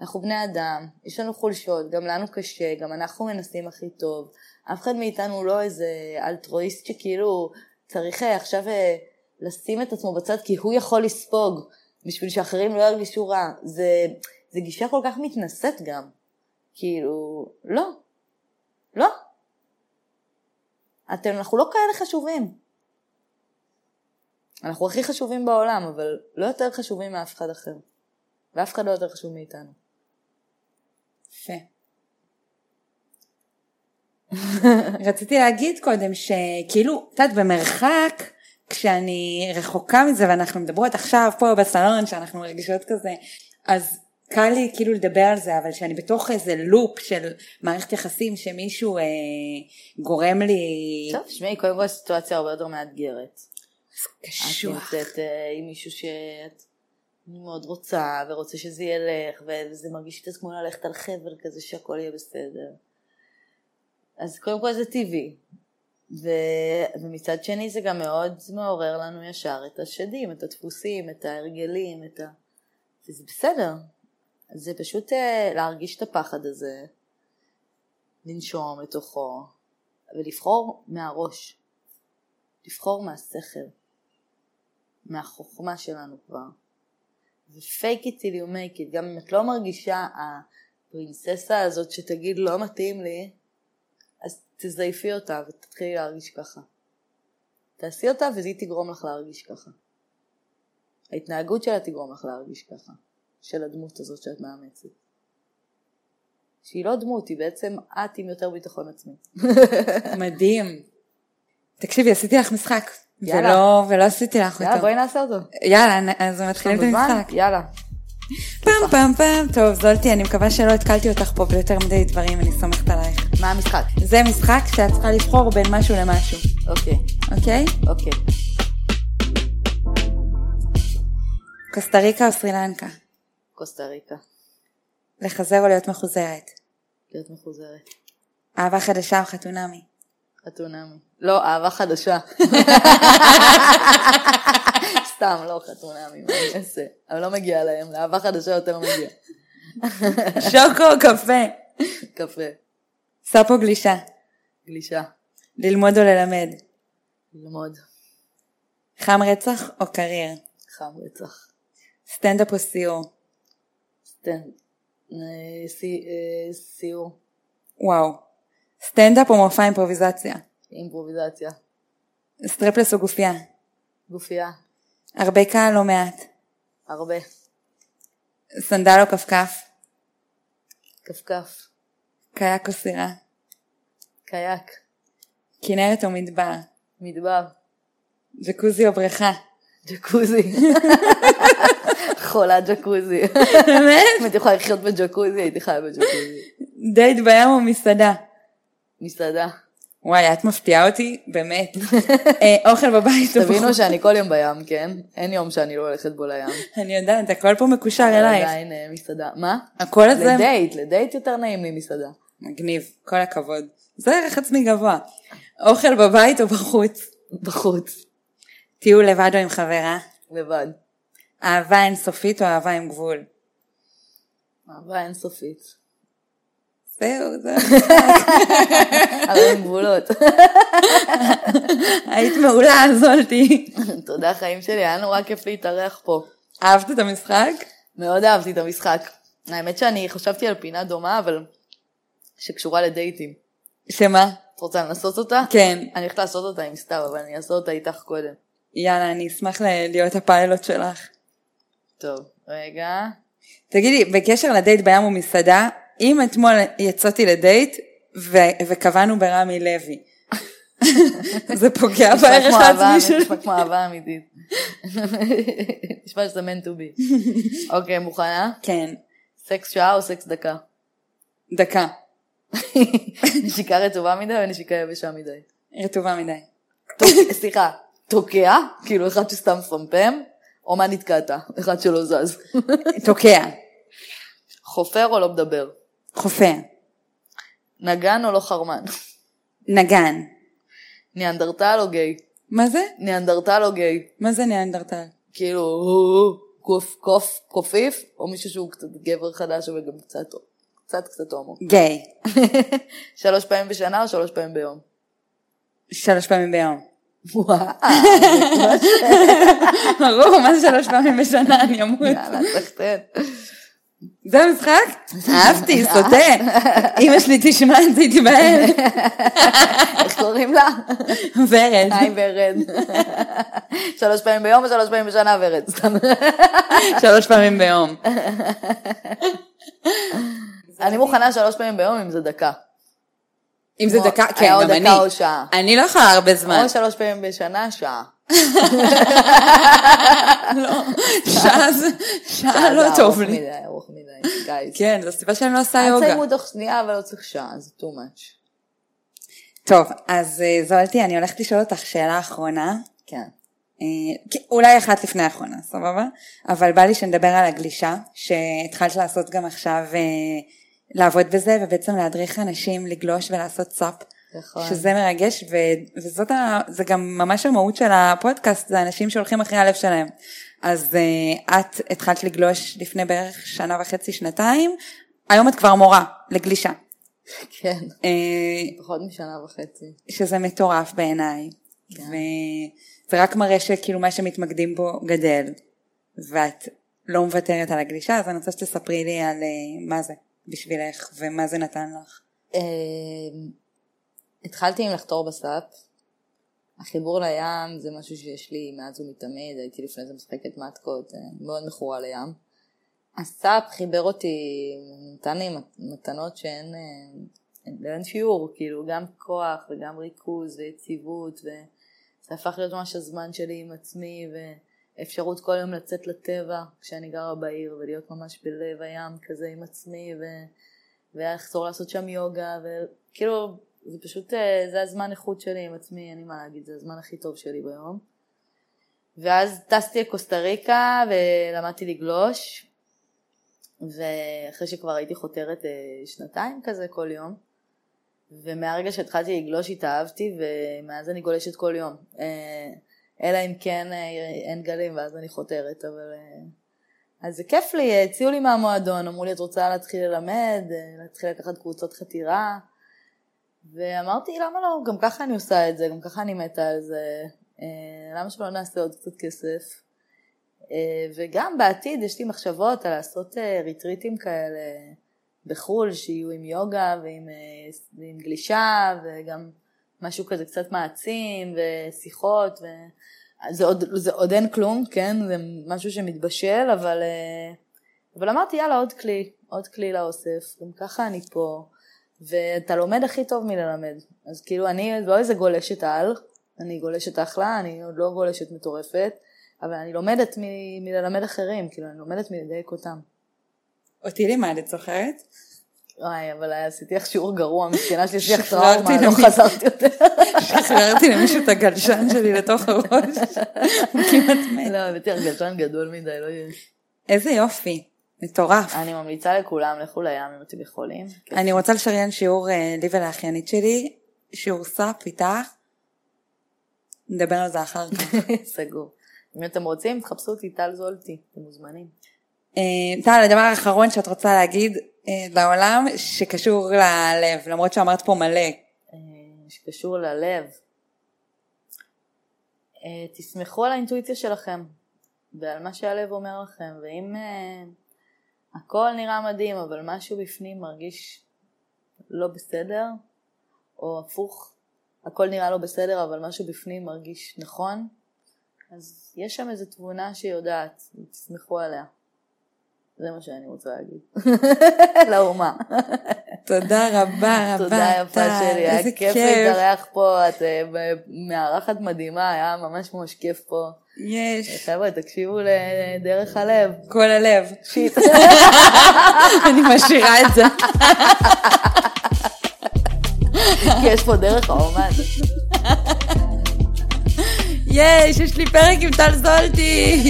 אנחנו בני אדם, יש לנו חולשות, גם לנו קשה, גם אנחנו מנסים הכי טוב. אף אחד מאיתנו לא איזה אלטרואיסט שכאילו צריך אה, עכשיו אה, לשים את עצמו בצד כי הוא יכול לספוג, בשביל שאחרים לא ירגישו רע. זה, זה גישה כל כך מתנשאת גם. כאילו, לא. לא. אתם, אנחנו לא כאלה חשובים. אנחנו הכי חשובים בעולם, אבל לא יותר חשובים מאף אחד אחר. ואף אחד לא יותר חשוב מאיתנו. יפה. [LAUGHS] רציתי להגיד קודם שכאילו, את יודעת, במרחק, כשאני רחוקה מזה ואנחנו מדברות עכשיו פה בסלון, שאנחנו רגישות כזה, אז קל לי כאילו לדבר על זה, אבל שאני בתוך איזה לופ של מערכת יחסים שמישהו אה, גורם לי... טוב, שמעי, קודם כל הסיטואציה הרבה יותר מאתגרת. את קשוח. נמצאת אה, עם מישהו שאת מאוד רוצה, ורוצה שזה ילך, וזה מרגיש קצת כמו ללכת על חבל כזה שהכל יהיה בסדר. אז קודם כל זה טבעי. ו... ומצד שני זה גם מאוד מעורר לנו ישר את השדים, את הדפוסים, את ההרגלים, את ה... וזה בסדר. זה פשוט אה, להרגיש את הפחד הזה, לנשום לתוכו, ולבחור מהראש. לבחור מהשכל. מהחוכמה שלנו כבר. ו-fake it till you make it, גם אם את לא מרגישה הפרינססה הזאת שתגיד לא מתאים לי, אז תזייפי אותה ותתחילי להרגיש ככה. תעשי אותה והיא תגרום לך להרגיש ככה. ההתנהגות שלה תגרום לך להרגיש ככה, של הדמות הזאת שאת מאמצת. שהיא לא דמות, היא בעצם את עם יותר ביטחון עצמי. מדהים. תקשיבי, עשיתי לך משחק. יאללה. ולא, ולא עשיתי לך אותו. יאללה, בואי נעשה אותו. יאללה, אז מתחילים את? המשחק. יאללה. פעם פעם פעם. טוב, זולטי, אני מקווה שלא התקלתי אותך פה ביותר מדי דברים, אני סומכת עלייך. מה המשחק? זה משחק שאת צריכה לבחור בין משהו למשהו, אוקיי, אוקיי? אוקיי. קוסטה ריקה או סרי לנקה? קוסטה ריקה. לחזר או להיות מחוזרת? להיות מחוזרת. אהבה חדשה או חתונמי? חתונמי. לא, אהבה חדשה. סתם, לא חתונמי, מה אני אעשה? אבל לא מגיע להם, לאהבה חדשה יותר מגיע. שוקו קפה? קפה, סאפ או גלישה? גלישה, ללמוד או ללמד? ללמוד, חם רצח או קריר? חם רצח. סטנדאפ או סיור? סטנד, אה, אה, סיור, וואו. סטנדאפ או מופע אימפרוביזציה? אימפרוביזציה, סטרפלס או גופייה? גופייה, הרבה קהל או מעט? הרבה, סנדל או כפכף? כפכף, קייק או סירה? קייק, כנרת או מדבר? מדבר, ג'קוזי או בריכה? ג'קוזי. [LAUGHS] חולה ג'קוזי. באמת? אם הייתי יכולה לחיות בג'קוזי, הייתי חיה בג'קוזי. דייט בים או מסעדה? מסעדה. וואי, את מפתיעה אותי, באמת. [LAUGHS] אה, אוכל בבית תבינו? שאני כל יום בים, כן? אין יום שאני לא הולכת בו לים. [LAUGHS] אני יודעת, הכל פה מקושר אלייך. עדיין אה, מסעדה. מה? הקול הזה לדייט, לדייט יותר נעים לי מסעדה. מגניב, כל הכבוד. זה ערך עצמי גבוה. אוכל בבית או בחוץ? בחוץ. טיול לבד או עם חברה? לבד. אהבה אינסופית או אהבה עם גבול? אהבה אינסופית. זהו, זהו. אבל עם גבולות. [LAUGHS] היית מעולה, זולתי. תודה חיים שלי, היה נורא כיף להתארח פה. אהבת את המשחק? מאוד אהבתי את המשחק. האמת שאני חשבתי על פינה דומה, אבל שקשורה לדייטים. שמה? את רוצה לנסות אותה? כן. אני הולכת לעשות אותה עם סתיו, אבל אני אעשה אותה איתך קודם. יאללה, אני אשמח להיות הפיילוט שלך. טוב, רגע. תגידי, בקשר לדייט בים ומסעדה, אם אתמול יצאתי לדייט ו- וקבענו ברמי לוי, [LAUGHS] זה פוגע בערך העצמי שלי. נשמע כמו אהבה אמיתית. [LAUGHS] נשמע שזה meant to be. [LAUGHS] אוקיי, מוכנה? כן, סקס שעה או סקס דקה? דקה, נשיקה רטובה מדי או נשיקה יבשה מדי? רטובה מדי. סליחה, תוקע? כאילו אחד שסתם מפמפם? או מה נתקעת? אחד שלא זז. תוקע, חופר או לא מדבר? חופר, נגן או לא חרמן? נגן. ניאנדרטל או גיי? מה זה? ניאנדרטל או גיי? מה זה ניאנדרטל? כאילו, קוף, קוף, קופיף, או מישהו שהוא קצת גבר חדש אבל גם קצת, קצת קצת הומו. גיי. [LAUGHS] שלוש פעמים בשנה או שלוש פעמים ביום? שלוש פעמים ביום. וואו, ברור, מה זה שלוש פעמים בשנה? אני אמות. יאללה, סחטיין. זה המשחק? אהבתי, [LAUGHS] סוטה. אמא שלי תשמע את זה, היא תיבהל. [LAUGHS] איך קוראים לה? ורד. היי ורד. שלוש פעמים ביום או שלוש פעמים בשנה ורד? סתם. שלוש פעמים ביום. [LAUGHS] אני מוכנה שלוש פעמים ביום אם זה דקה. אם זה דקה, כן, או גם אני. דקה או שעה. אני לא יכולה הרבה זמן. או שלוש פעמים בשנה, שעה. שעה זה, שעה לא זה טוב ארוך לי. מדי, ארוך מדי, גייז. כן, זו הסיבה שאני לא עושה יוגה. תסיימו תוך שנייה, אבל לא צריך שעה, זה too much. טוב, אז אה, זולתי, אני הולכת לשאול אותך שאלה אחרונה. כן. אה, אולי אחת לפני האחרונה, סבבה? אבל בא לי שנדבר על הגלישה, שהתחלת לעשות גם עכשיו, אה, לעבוד בזה, ובעצם להדריך אנשים לגלוש ולעשות סאפ. נכון. שזה מרגש, ו- וזאת ה... זה גם ממש המהות של הפודקאסט, זה אנשים שהולכים אחרי הלב שלהם. אז uh, את התחלת לגלוש לפני בערך שנה וחצי, שנתיים, היום את כבר מורה לגלישה. כן. Uh, פחות משנה וחצי. שזה מטורף בעיניי. כן. וזה רק מראה שכאילו מה שמתמקדים בו גדל, ואת לא מוותרת על הגלישה, אז אני רוצה שתספרי לי על uh, מה זה בשבילך, ומה זה נתן לך. אמ, התחלתי עם לחתור בסאפ. החיבור לים זה משהו שיש לי מאז ומתמיד, הייתי לפני זה משחקת מתקות, אה, מאוד מכורה לים. הסאפ חיבר אותי, נתן לי מת- מתנות שאין אה, אין- אין שיעור, כאילו גם כוח וגם ריכוז ויציבות, וזה הפך להיות ממש הזמן שלי עם עצמי, ואפשרות כל יום לצאת לטבע כשאני גרה בעיר, ולהיות ממש בלב הים כזה עם עצמי. ולחזור לעשות שם יוגה, וכאילו, זה פשוט, אה, זה הזמן איכות שלי עם עצמי, אין לי מה להגיד, זה הזמן הכי טוב שלי ביום. ואז טסתי לקוסטה ריקה ולמדתי לגלוש, ואחרי שכבר הייתי חותרת אה, שנתיים כזה כל יום, ומהרגע שהתחלתי לגלוש התאהבתי, ומאז אני גולשת כל יום. אה, אלא אם כן אין גלים ואז אני חותרת, אבל... אז זה כיף לי, הציעו לי מהמועדון, אמרו לי את רוצה להתחיל ללמד, להתחיל לקחת קבוצות חתירה, ואמרתי למה לא, גם ככה אני עושה את זה, גם ככה אני מתה על זה, אה, למה שלא נעשה עוד קצת כסף? אה, וגם בעתיד יש לי מחשבות על לעשות אה, ריטריטים כאלה בחו"ל, שיהיו עם יוגה ועם, אה, ועם גלישה, וגם משהו כזה קצת מעצים, ושיחות, ו... זה עוד, זה עוד אין כלום, כן? זה משהו שמתבשל, אבל, אה, אבל אמרתי, יאללה, עוד כלי, עוד כלי לאוסף, גם ככה אני פה, ואתה לומד הכי טוב מללמד. אז כאילו, אני לא איזה גולשת על, אני גולשת אחלה, אני עוד לא גולשת מטורפת, אבל אני לומדת מ- מללמד אחרים, כאילו, אני לומדת מלדייק אותם. אותי לימדת, זוכרת? וואי, אבל עשיתי לך שיעור גרוע, מסכנה שלי, שחררתי טראומה, לא חזרתי יותר. שחררתי למישהו את הגלשן שלי לתוך הראש, הוא כמעט מת. לא, הבאתי לך גלשן גדול מדי, לא יהיה. איזה יופי, מטורף. אני ממליצה לכולם, לכו לים אם אתם יכולים. אני רוצה לשריין שיעור אה, לי ולאחיינית שלי, שיעור סאפ איתך. נדבר על זה אחר כך. [LAUGHS] סגור. אם אתם רוצים, תחפשו אותי טל זולטי, אתם מוזמנים. אה, טל, הדבר האחרון שאת רוצה להגיד אה, לעולם שקשור ללב, למרות שאמרת פה מלא. אה, שקשור ללב. אה, תסמכו על האינטואיציה שלכם ועל מה שהלב אומר לכם, ואם אה, הכל נראה מדהים אבל משהו בפנים מרגיש לא בסדר, או הפוך, הכל נראה לא בסדר אבל משהו בפנים מרגיש נכון, אז יש שם איזו תבונה שיודעת, תסמכו עליה. זה מה שאני רוצה להגיד. [LAUGHS] לאומה. [LAUGHS] תודה רבה רבה, תודה יפה שלי, היה כיף להתארח פה, את אה, מארחת מדהימה, היה ממש ממש כיף פה. יש, חבר'ה, תקשיבו לדרך הלב. כל הלב. שיט. [LAUGHS] אני משאירה את זה. כי יש פה דרך האומן. יש, יש לי פרק עם טל זולטי.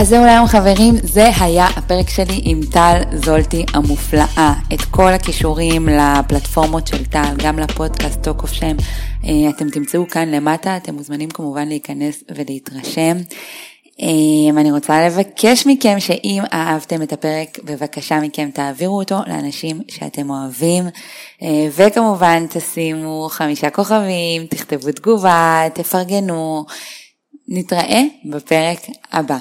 אז זהו להיום חברים, זה היה הפרק שלי עם טל זולטי המופלאה. את כל הקישורים לפלטפורמות של טל, גם לפודקאסט Talk of Shame, אתם תמצאו כאן למטה, אתם מוזמנים כמובן להיכנס ולהתרשם. אה, אני רוצה לבקש מכם שאם אהבתם את הפרק, בבקשה מכם תעבירו אותו לאנשים שאתם אוהבים, אה, וכמובן תשימו חמישה כוכבים, תכתבו תגובה, תפרגנו. נתראה בפרק הבא.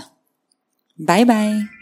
Bye bye.